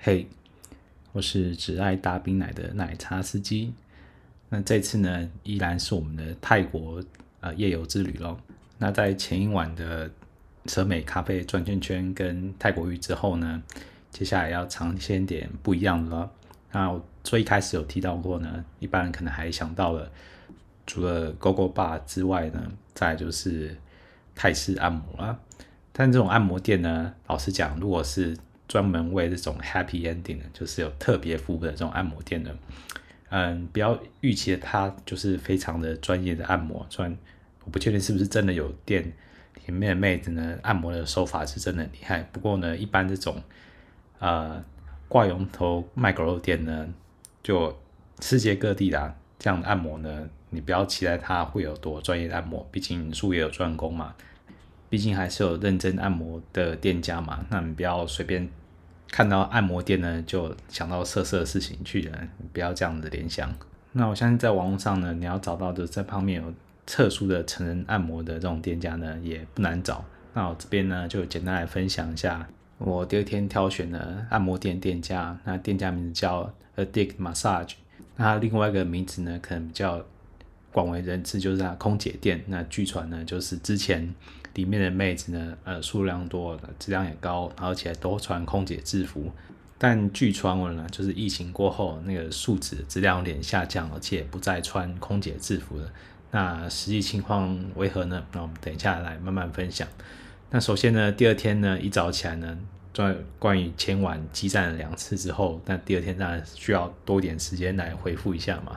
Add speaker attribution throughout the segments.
Speaker 1: 嘿，我是只爱大冰奶的奶茶司机。那这次呢，依然是我们的泰国呃夜游之旅喽。那在前一晚的蛇美咖啡转圈圈跟泰国浴之后呢，接下来要尝鲜点不一样的了。那我最一开始有提到过呢，一般人可能还想到了，除了 Gogo Bar 之外呢，再就是泰式按摩啦。但这种按摩店呢，老实讲，如果是专门为这种 happy ending 的，就是有特别服务的这种按摩店的，嗯，不要预期它就是非常的专业的按摩。虽然我不确定是不是真的有店里面的妹子呢，按摩的手法是真的厉害。不过呢，一般这种呃挂羊头卖狗肉店呢，就世界各地的这样的按摩呢，你不要期待它会有多专业的按摩，毕竟术业有专攻嘛。毕竟还是有认真按摩的店家嘛，那你不要随便看到按摩店呢，就想到色色的事情去了，不要这样的联想。那我相信在网络上呢，你要找到的这方面有特殊的成人按摩的这种店家呢，也不难找。那我这边呢，就简单来分享一下我第二天挑选的按摩店店家。那店家名字叫 Addict Massage，那另外一个名字呢，可能比较广为人知，就是它空姐店。那据传呢，就是之前。里面的妹子呢，呃，数量多，质量也高，而且都穿空姐制服。但据传闻呢，就是疫情过后，那个素质质量有点下降，而且不再穿空姐制服了。那实际情况为何呢？那我们等一下来慢慢分享。那首先呢，第二天呢，一早起来呢，在关于前晚激战两次之后，那第二天当然需要多点时间来恢复一下嘛。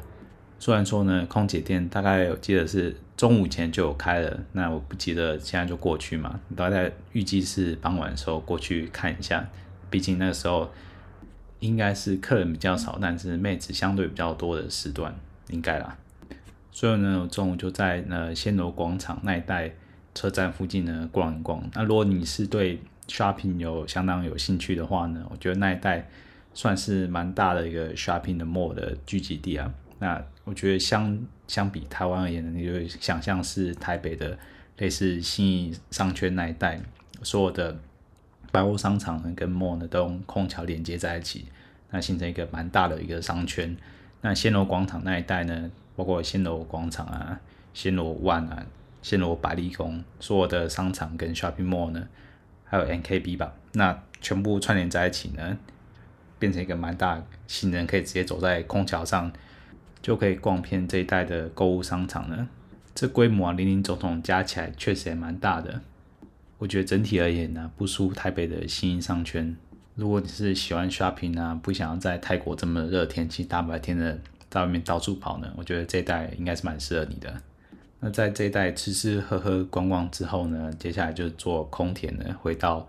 Speaker 1: 虽然说呢，空姐店大概我记得是中午前就有开了，那我不记得现在就过去嘛，大概预计是傍晚的时候过去看一下，毕竟那个时候应该是客人比较少，但是妹子相对比较多的时段，应该啦。所以呢，我中午就在那暹罗广场那一带车站附近呢逛一逛。那如果你是对 shopping 有相当有兴趣的话呢，我觉得那一带算是蛮大的一个 shopping 的 mall 的聚集地啊。那我觉得相相比台湾而言呢，你就想象是台北的类似新义商圈那一带，所有的百货商场呢跟 mall 呢都用空桥连接在一起，那形成一个蛮大的一个商圈。那暹罗广场那一带呢，包括暹罗广场啊、暹罗万啊、暹罗百丽宫，所有的商场跟 shopping mall 呢，还有 NKB 吧，那全部串联在一起呢，变成一个蛮大，行人可以直接走在空桥上。就可以逛遍这一带的购物商场了。这规模啊，林林总总加起来确实也蛮大的。我觉得整体而言呢，不输台北的新商圈。如果你是喜欢 shopping 啊，不想要在泰国这么热天气大白天的在外面到处跑呢，我觉得这一带应该是蛮适合你的。那在这一带吃吃喝喝逛逛之后呢，接下来就坐空铁呢回到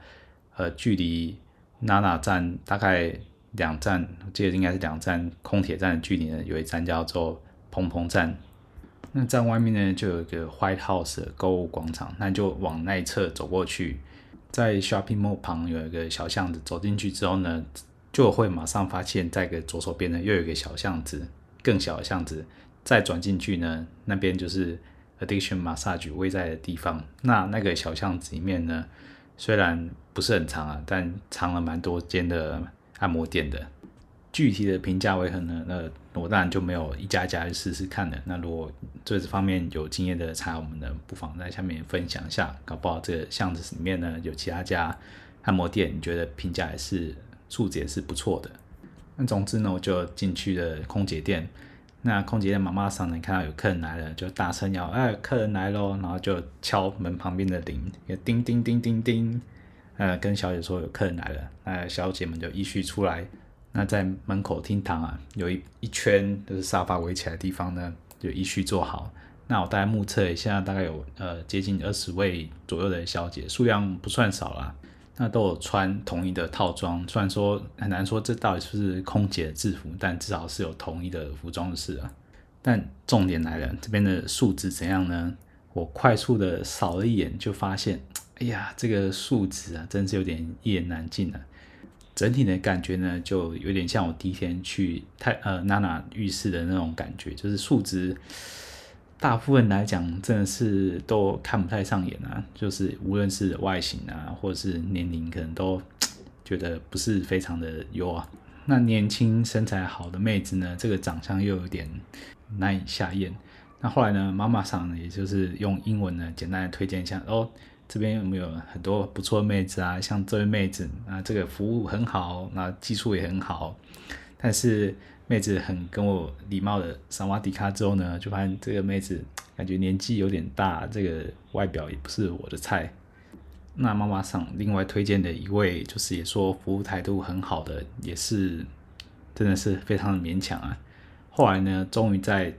Speaker 1: 呃距离娜娜站大概。两站，我记得应该是两站空铁站的距离呢，有一站叫做蓬蓬站。那站外面呢，就有一个 White House 的购物广场，那就往那一侧走过去，在 Shopping Mall 旁有一个小巷子，走进去之后呢，就会马上发现，在个左手边呢，又有一个小巷子，更小的巷子，再转进去呢，那边就是 Addiction Massage 位在的地方。那那个小巷子里面呢，虽然不是很长啊，但藏了蛮多间的。按摩店的具体的评价为何呢？那我当然就没有一家一家去试试看了。那如果对这方面有经验的茶友们呢，不妨在下面分享一下，搞不好这个巷子里面呢有其他家按摩店，你觉得评价也是素质也是不错的。那总之呢，我就进去了空姐店。那空姐店妈妈桑呢，看到有客人来了，就大声要：“哎，客人来喽！”然后就敲门旁边的铃，叮叮叮叮叮。呃，跟小姐说有客人来了，那小姐们就依序出来。那在门口厅堂啊，有一一圈就是沙发围起来的地方呢，就依序坐好。那我大概目测一下，大概有呃接近二十位左右的小姐，数量不算少啦。那都有穿统一的套装，虽然说很难说这到底是不是空姐制服，但至少是有统一的服装是啊。但重点来了，这边的素质怎样呢？我快速的扫了一眼，就发现。哎呀，这个数值啊，真是有点一言难尽啊。整体的感觉呢，就有点像我第一天去泰呃娜娜浴室的那种感觉，就是数值，大部分来讲真的是都看不太上眼啊。就是无论是外形啊，或者是年龄，可能都觉得不是非常的优啊。那年轻身材好的妹子呢，这个长相又有点难以下咽。那后来呢，妈妈桑呢，也就是用英文呢，简单的推荐一下哦，这边有没有很多不错的妹子啊？像这位妹子啊，这个服务很好，那技术也很好，但是妹子很跟我礼貌的萨瓦迪卡之后呢，就发现这个妹子感觉年纪有点大，这个外表也不是我的菜。那妈妈桑另外推荐的一位，就是也说服务态度很好的，也是真的是非常的勉强啊。后来呢，终于在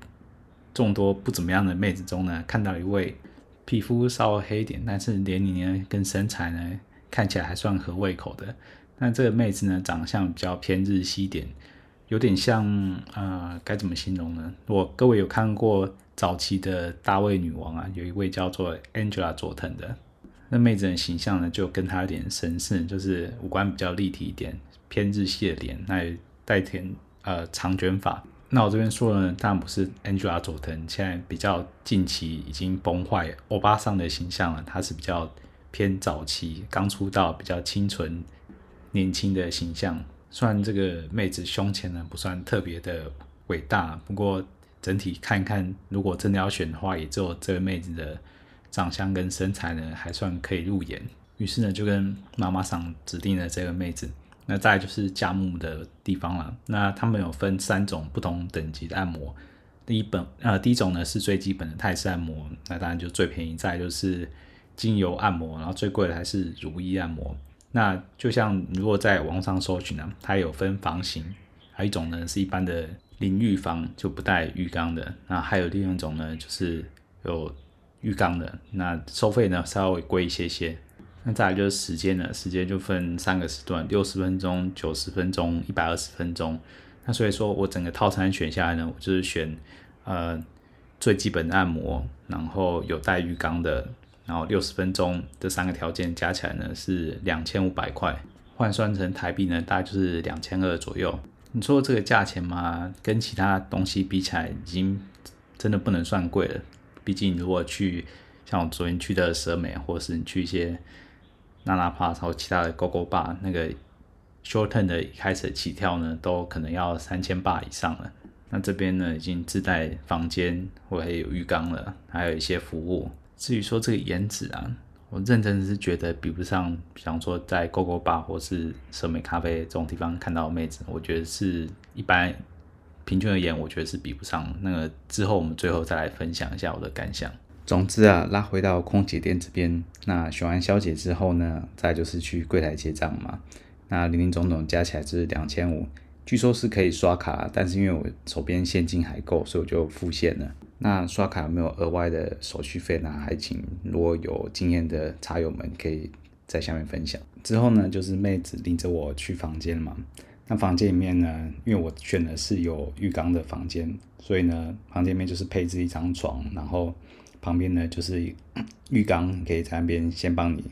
Speaker 1: 众多不怎么样的妹子中呢，看到一位皮肤稍微黑一点，但是年龄呢跟身材呢看起来还算合胃口的。那这个妹子呢，长相比较偏日系点，有点像呃，该怎么形容呢？我各位有看过早期的大卫女王啊，有一位叫做 Angela 佐藤的，那妹子的形象呢就跟她有点神似，就是五官比较立体一点，偏日系的脸，那带点呃长卷发。那我这边说呢，当然不是 Angela 佐藤，现在比较近期已经崩坏欧巴桑的形象了。她是比较偏早期刚出道、比较清纯年轻的形象。虽然这个妹子胸前呢不算特别的伟大，不过整体看一看，如果真的要选的话，也只有这个妹子的长相跟身材呢还算可以入眼。于是呢，就跟妈妈桑指定了这个妹子。那再来就是加木的地方了。那他们有分三种不同等级的按摩。第一本呃，第一种呢是最基本的泰式按摩，那当然就最便宜。再就是精油按摩，然后最贵的还是如意按摩。那就像如果在网上搜寻呢，它有分房型，还有一种呢是一般的淋浴房，就不带浴缸的。那还有另一种呢，就是有浴缸的，那收费呢稍微贵一些些。那再来就是时间了，时间就分三个时段，六十分钟、九十分钟、一百二十分钟。那所以说我整个套餐选下来呢，我就是选呃最基本的按摩，然后有带浴缸的，然后六十分钟这三个条件加起来呢是两千五百块，换算成台币呢大概就是两千二左右。你说这个价钱嘛，跟其他东西比起来，已经真的不能算贵了。毕竟如果去像我昨天去的蛇美，或是你去一些。那哪怕还有其他的 GoGo Bar 那个 Short Term 的开始起跳呢，都可能要三千八以上了。那这边呢，已经自带房间或者有浴缸了，还有一些服务。至于说这个颜值啊，我认真是觉得比不上，比方说在 GoGo Bar 或是蛇美咖啡这种地方看到的妹子，我觉得是一般平均而言，我觉得是比不上。那个之后我们最后再来分享一下我的感想。总之啊，拉回到空姐店这边，那选完小姐之后呢，再就是去柜台结账嘛。那林林总总加起来就是两千五，据说是可以刷卡，但是因为我手边现金还够，所以我就付现了。那刷卡有没有额外的手续费呢？还请如果有经验的茶友们可以在下面分享。之后呢，就是妹子领着我去房间嘛。那房间里面呢，因为我选的是有浴缸的房间，所以呢，房间里面就是配置一张床，然后。旁边呢就是浴缸，可以在那边先帮你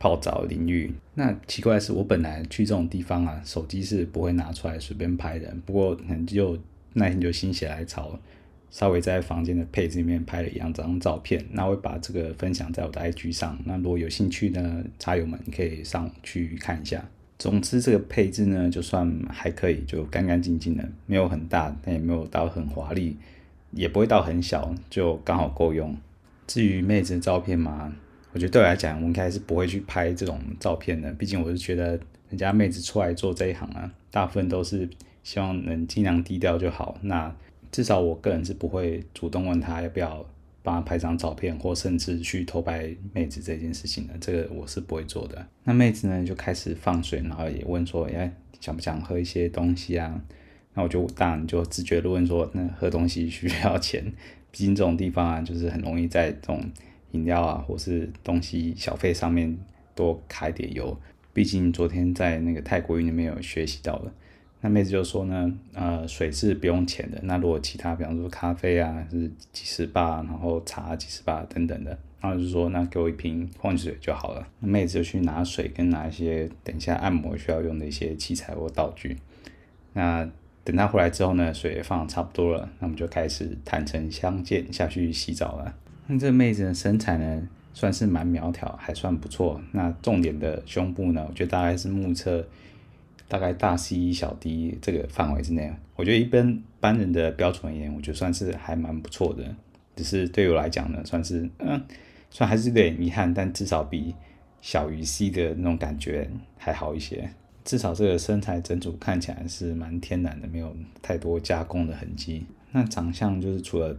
Speaker 1: 泡澡淋浴。那奇怪的是，我本来去这种地方啊，手机是不会拿出来随便拍的。不过可能就那天就心血来潮，稍微在房间的配置里面拍了一两张照片。那会把这个分享在我的 IG 上。那如果有兴趣呢茶友们，可以上去看一下。总之，这个配置呢，就算还可以，就干干净净的，没有很大，但也没有到很华丽，也不会到很小，就刚好够用。至于妹子的照片嘛，我觉得对我来讲，我应该是不会去拍这种照片的。毕竟我是觉得人家妹子出来做这一行啊，大部分都是希望能尽量低调就好。那至少我个人是不会主动问她要不要帮她拍张照片，或甚至去偷拍妹子这件事情的。这个我是不会做的。那妹子呢就开始放水，然后也问说：“哎，想不想喝一些东西啊？”那我就当然就直觉的问说：“那喝东西需要钱？”毕竟这种地方啊，就是很容易在这种饮料啊，或是东西小费上面多揩点油。毕竟昨天在那个泰国语里面有学习到的。那妹子就说呢，呃，水是不用钱的。那如果其他，比方说咖啡啊，是几十巴，然后茶几十巴等等的，然后就说那给我一瓶矿泉水就好了。那妹子就去拿水跟拿一些等一下按摩需要用的一些器材或道具。那等他回来之后呢，水也放差不多了，那我们就开始坦诚相见下去洗澡了。那这妹子的身材呢，算是蛮苗条，还算不错。那重点的胸部呢，我觉得大概是目测大概大 C 小 D 这个范围之内。我觉得一般般人的标准而言，我觉得算是还蛮不错的。只是对我来讲呢，算是嗯，虽然还是有点遗憾，但至少比小于 C 的那种感觉还好一些。至少这个身材整组看起来是蛮天然的，没有太多加工的痕迹。那长相就是除了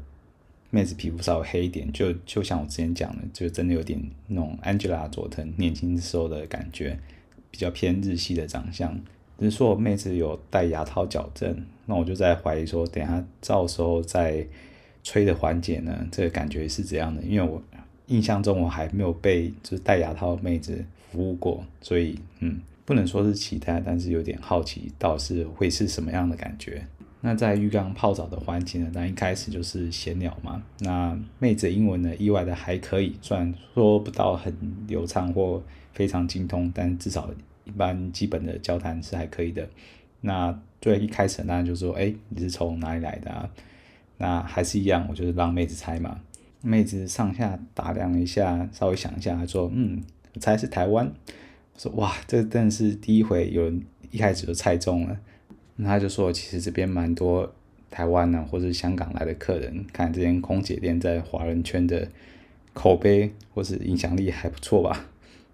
Speaker 1: 妹子皮肤稍微黑一点，就就像我之前讲的，就真的有点那种 Angela 佐藤年轻时候的感觉，比较偏日系的长相。只是说妹子有戴牙套矫正，那我就在怀疑说，等下照的时候在吹的环节呢，这个感觉是怎样的？因为我印象中我还没有被就是戴牙套妹子服务过，所以嗯。不能说是期待，但是有点好奇，到底是会是什么样的感觉？那在浴缸泡澡的环节呢？那一开始就是闲聊嘛。那妹子英文呢，意外的还可以，虽然说不到很流畅或非常精通，但至少一般基本的交谈是还可以的。那最一开始当然就说，哎，你是从哪里来的啊？那还是一样，我就是让妹子猜嘛。妹子上下打量一下，稍微想一下，说，嗯，我猜是台湾。说哇，这真的是第一回有人一开始就猜中了。那他就说，其实这边蛮多台湾啊，或者香港来的客人，看这间空姐店在华人圈的口碑或是影响力还不错吧。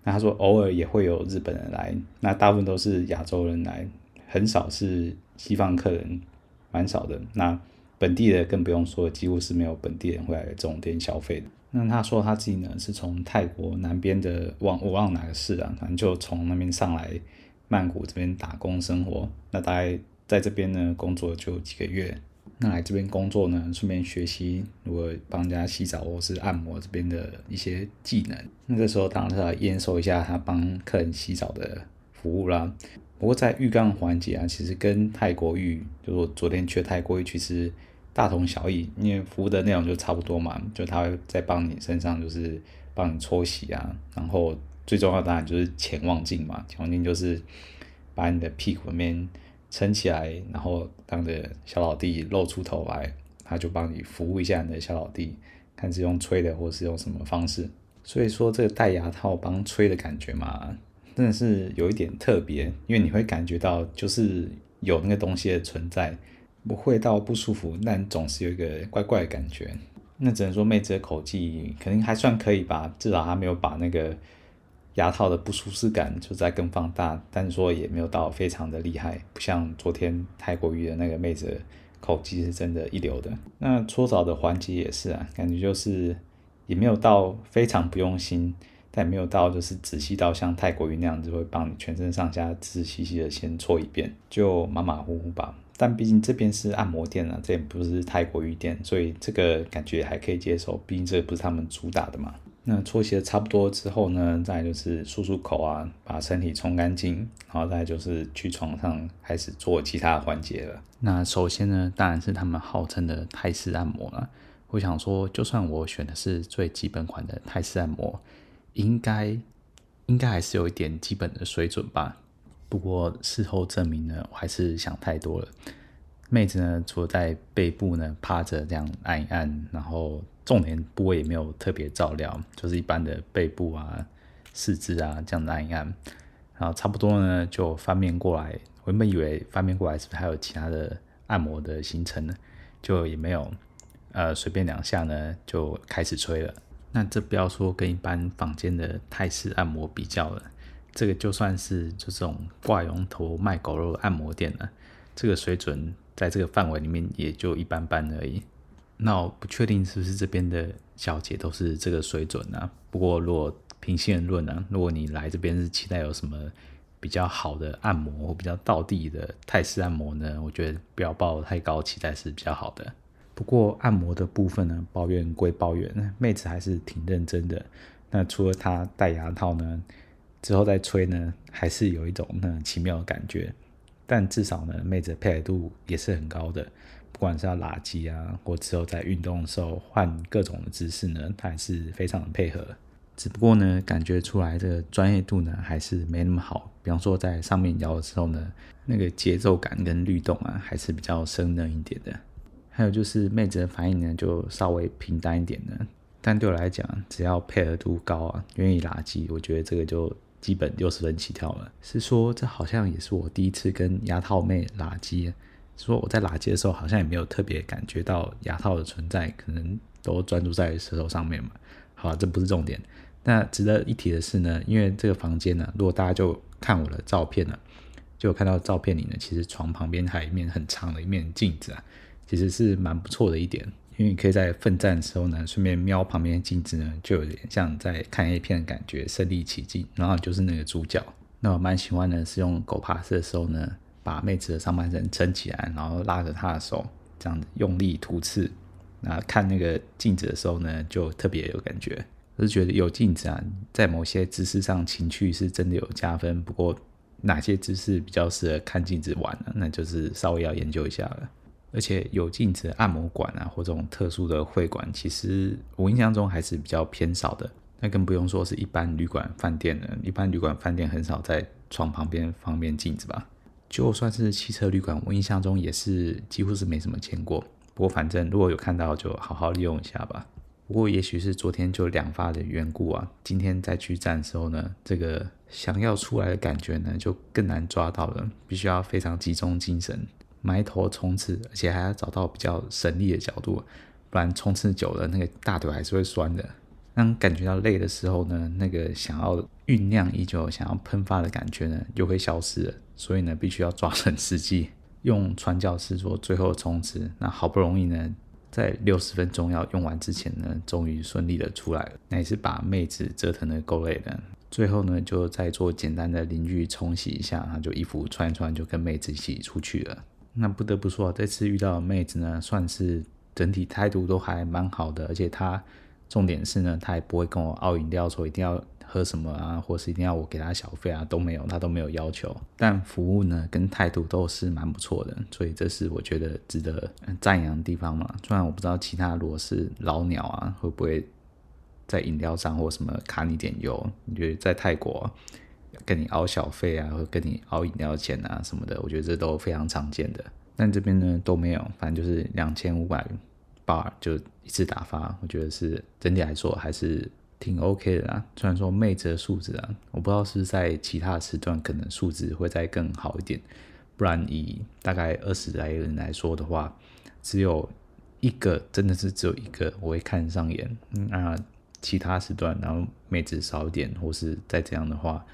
Speaker 1: 那他说偶尔也会有日本人来，那大部分都是亚洲人来，很少是西方客人，蛮少的。那本地的更不用说，几乎是没有本地人会来这种店消费的。那他说他自己呢是从泰国南边的忘我忘了哪个市啊，反正就从那边上来曼谷这边打工生活。那大概在这边呢工作就几个月。那来这边工作呢，顺便学习如果帮人家洗澡或是按摩这边的一些技能。那个时候当然是要验收一下他帮客人洗澡的服务啦。不过在浴缸环节啊，其实跟泰国浴，就是我昨天去泰国浴，其实。大同小异，因为服务的内容就差不多嘛，就他会在帮你身上就是帮你搓洗啊，然后最重要当然就是潜望镜嘛，潜望镜就是把你的屁股里面撑起来，然后当着小老弟露出头来，他就帮你服务一下你的小老弟，看是用吹的或是用什么方式。所以说这个戴牙套帮吹的感觉嘛，真的是有一点特别，因为你会感觉到就是有那个东西的存在。不会到不舒服，但总是有一个怪怪的感觉。那只能说妹子的口技肯定还算可以吧，至少她没有把那个牙套的不舒适感就再更放大。但是说也没有到非常的厉害，不像昨天泰国浴的那个妹子口技是真的一流的。那搓澡的环节也是啊，感觉就是也没有到非常不用心，但没有到就是仔细到像泰国浴那样子会帮你全身上下仔仔细细的先搓一遍，就马马虎虎吧。但毕竟这边是按摩店啊，这也不是泰国浴店，所以这个感觉还可以接受。毕竟这不是他们主打的嘛。那搓洗的差不多之后呢，再就是漱漱口啊，把身体冲干净，然后再就是去床上开始做其他环节了。那首先呢，当然是他们号称的泰式按摩了。我想说，就算我选的是最基本款的泰式按摩，应该应该还是有一点基本的水准吧。不过事后证明呢，我还是想太多了。妹子呢，除了在背部呢趴着这样按一按，然后重点部位也没有特别照料，就是一般的背部啊、四肢啊这样按一按，然后差不多呢就翻面过来。我原本以为翻面过来是不是还有其他的按摩的行程呢？就也没有，呃，随便两下呢就开始吹了。那这不要说跟一般房间的泰式按摩比较了。这个就算是就这种挂羊头卖狗肉按摩店了，这个水准在这个范围里面也就一般般而已。那我不确定是不是这边的小姐都是这个水准呢？不过如果平心而论呢，如果你来这边是期待有什么比较好的按摩或比较道地的泰式按摩呢，我觉得不要抱太高期待是比较好的。不过按摩的部分呢，抱怨归抱怨，妹子还是挺认真的。那除了她戴牙套呢，之后再吹呢，还是有一种那奇妙的感觉，但至少呢，妹子的配合度也是很高的，不管是要拉筋啊，或之后在运动的时候换各种的姿势呢，她还是非常的配合。只不过呢，感觉出来的专业度呢，还是没那么好。比方说在上面摇的时候呢，那个节奏感跟律动啊，还是比较生嫩一点的。还有就是妹子的反应呢，就稍微平淡一点的。但对我来讲，只要配合度高啊，愿意拉机，我觉得这个就基本六十分起跳了。是说，这好像也是我第一次跟牙套妹拉机。说我在拉机的时候，好像也没有特别感觉到牙套的存在，可能都专注在舌头上面嘛。好，这不是重点。那值得一提的是呢，因为这个房间呢，如果大家就看我的照片呢，就看到照片里呢，其实床旁边还有一面很长的一面镜子啊，其实是蛮不错的一点。因为你可以在奋战的时候呢，顺便瞄旁边的镜子呢，就有点像在看 A 片的感觉，身临其境，然后就是那个主角。那我蛮喜欢的是用狗爬式的时候呢，把妹子的上半身撑起来，然后拉着她的手，这样子用力突刺。那看那个镜子的时候呢，就特别有感觉。我是觉得有镜子啊，在某些姿势上情趣是真的有加分。不过哪些姿势比较适合看镜子玩呢？那就是稍微要研究一下了。而且有镜子按摩馆啊，或这种特殊的会馆，其实我印象中还是比较偏少的。那更不用说是一般旅馆、饭店了。一般旅馆、饭店很少在床旁边放面镜子吧？就算是汽车旅馆，我印象中也是几乎是没什么见过。不过反正如果有看到，就好好利用一下吧。不过也许是昨天就两发的缘故啊，今天再去站的时候呢，这个想要出来的感觉呢，就更难抓到了，必须要非常集中精神。埋头冲刺，而且还要找到比较省力的角度，不然冲刺久了，那个大腿还是会酸的。当感觉到累的时候呢，那个想要酝酿已久、想要喷发的感觉呢，就会消失了。所以呢，必须要抓准时机，用传教士做最后冲刺。那好不容易呢，在六十分钟要用完之前呢，终于顺利的出来了。那也是把妹子折腾的够累的。最后呢，就再做简单的淋浴冲洗一下，然后就衣服穿一穿，就跟妹子一起出去了。那不得不说，这次遇到的妹子呢，算是整体态度都还蛮好的，而且她重点是呢，她也不会跟我拗饮料，说一定要喝什么啊，或是一定要我给她小费啊，都没有，她都没有要求。但服务呢，跟态度都是蛮不错的，所以这是我觉得值得赞扬的地方嘛。虽然我不知道其他如果是老鸟啊，会不会在饮料上或什么卡你点油？你觉得在泰国？跟你熬小费啊，或跟你熬饮料钱啊什么的，我觉得这都非常常见的。但这边呢都没有，反正就是两千五百 bar 就一次打发，我觉得是整体来说还是挺 OK 的啦。虽然说妹子的素质啊，我不知道是在其他时段可能素质会再更好一点，不然以大概二十来人来说的话，只有一个真的是只有一个我会看上眼。嗯啊，其他时段然后妹子少一点，或是再这样的话。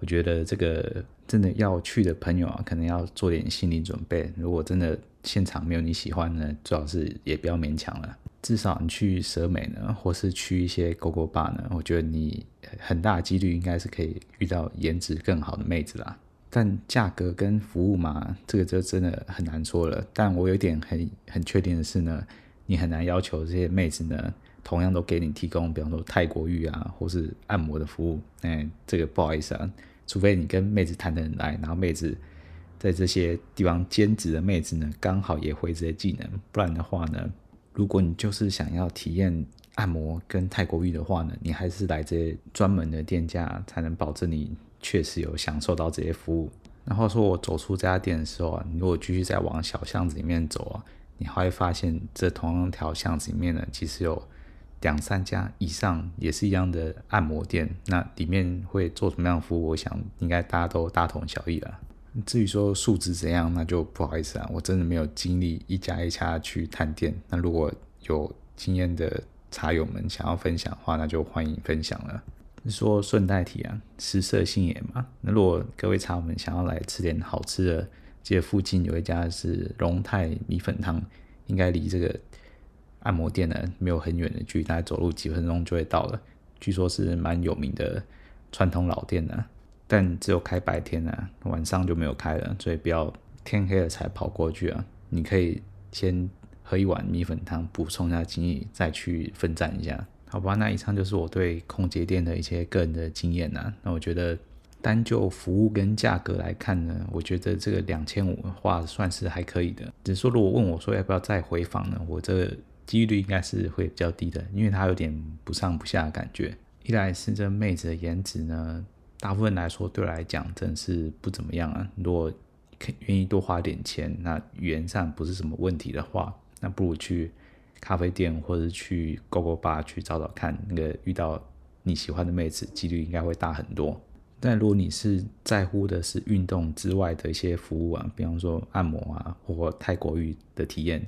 Speaker 1: 我觉得这个真的要去的朋友啊，可能要做点心理准备。如果真的现场没有你喜欢的，最好是也不要勉强了。至少你去蛇美呢，或是去一些勾勾吧呢，我觉得你很大的几率应该是可以遇到颜值更好的妹子啦。但价格跟服务嘛，这个就真的很难说了。但我有点很很确定的是呢，你很难要求这些妹子呢。同样都给你提供，比方说泰国浴啊，或是按摩的服务。哎，这个不好意思啊，除非你跟妹子谈得很来，然后妹子在这些地方兼职的妹子呢，刚好也会这些技能，不然的话呢，如果你就是想要体验按摩跟泰国浴的话呢，你还是来这些专门的店家才能保证你确实有享受到这些服务。然后说我走出这家店的时候啊，你如果继续再往小巷子里面走啊，你还会发现这同样条巷子里面呢，其实有。两三家以上也是一样的按摩店，那里面会做什么样的服务？我想应该大家都大同小异了。至于说素质怎样，那就不好意思啊，我真的没有精力一家一家去探店。那如果有经验的茶友们想要分享的话，那就欢迎分享了。说顺带提啊，食色性也嘛。那如果各位茶友们想要来吃点好吃的，记得附近有一家是龙泰米粉汤，应该离这个。按摩店呢，没有很远的距离，大概走路几分钟就会到了。据说是蛮有名的传统老店呢，但只有开白天呢，晚上就没有开了，所以不要天黑了才跑过去啊。你可以先喝一碗米粉汤，补充一下精力，再去奋战一下，好吧？那以上就是我对空姐店的一些个人的经验呐。那我觉得单就服务跟价格来看呢，我觉得这个两千五的话算是还可以的。只是说如果问我说要不要再回访呢，我这。几率应该是会比较低的，因为它有点不上不下的感觉。一来是这妹子的颜值呢，大部分来说对我来讲真是不怎么样啊。如果愿意多花点钱，那语言上不是什么问题的话，那不如去咖啡店或者去 Gogo Bar 去找找看，那个遇到你喜欢的妹子几率应该会大很多。但如果你是在乎的是运动之外的一些服务啊，比方说按摩啊，或泰国浴的体验，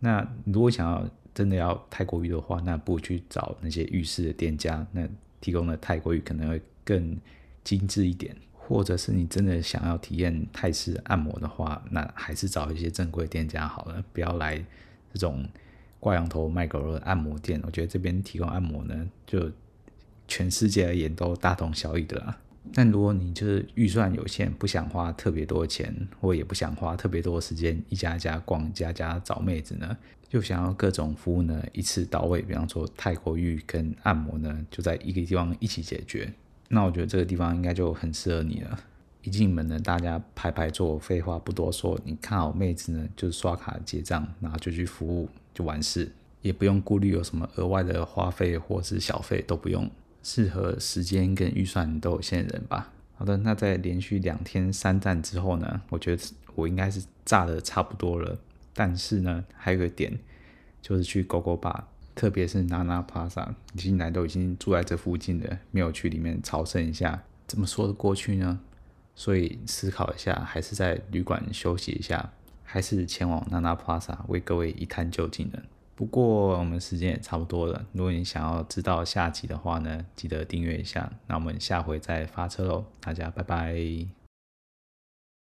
Speaker 1: 那如果想要真的要泰国浴的话，那不如去找那些浴室的店家，那提供的泰国浴可能会更精致一点。或者是你真的想要体验泰式按摩的话，那还是找一些正规店家好了，不要来这种挂羊头卖狗肉的按摩店。我觉得这边提供按摩呢，就全世界而言都大同小异的啦。但如果你就是预算有限，不想花特别多钱，或也不想花特别多时间，一家家逛，家家找妹子呢，就想要各种服务呢一次到位，比方说泰国浴跟按摩呢，就在一个地方一起解决。那我觉得这个地方应该就很适合你了。一进门呢，大家排排坐，废话不多说，你看好妹子呢，就刷卡结账，然后就去服务就完事，也不用顾虑有什么额外的花费或是小费都不用。适合时间跟预算都有限的人吧。好的，那在连续两天三站之后呢，我觉得我应该是炸的差不多了。但是呢，还有个点就是去 GoGo Bar。特别是 Nana Plaza，你进来都已经住在这附近的，没有去里面朝圣一下，怎么说得过去呢？所以思考一下，还是在旅馆休息一下，还是前往 Nana Plaza 为各位一探究竟呢？不过我们时间也差不多了，如果你想要知道下集的话呢，记得订阅一下。那我们下回再发车喽，大家拜拜。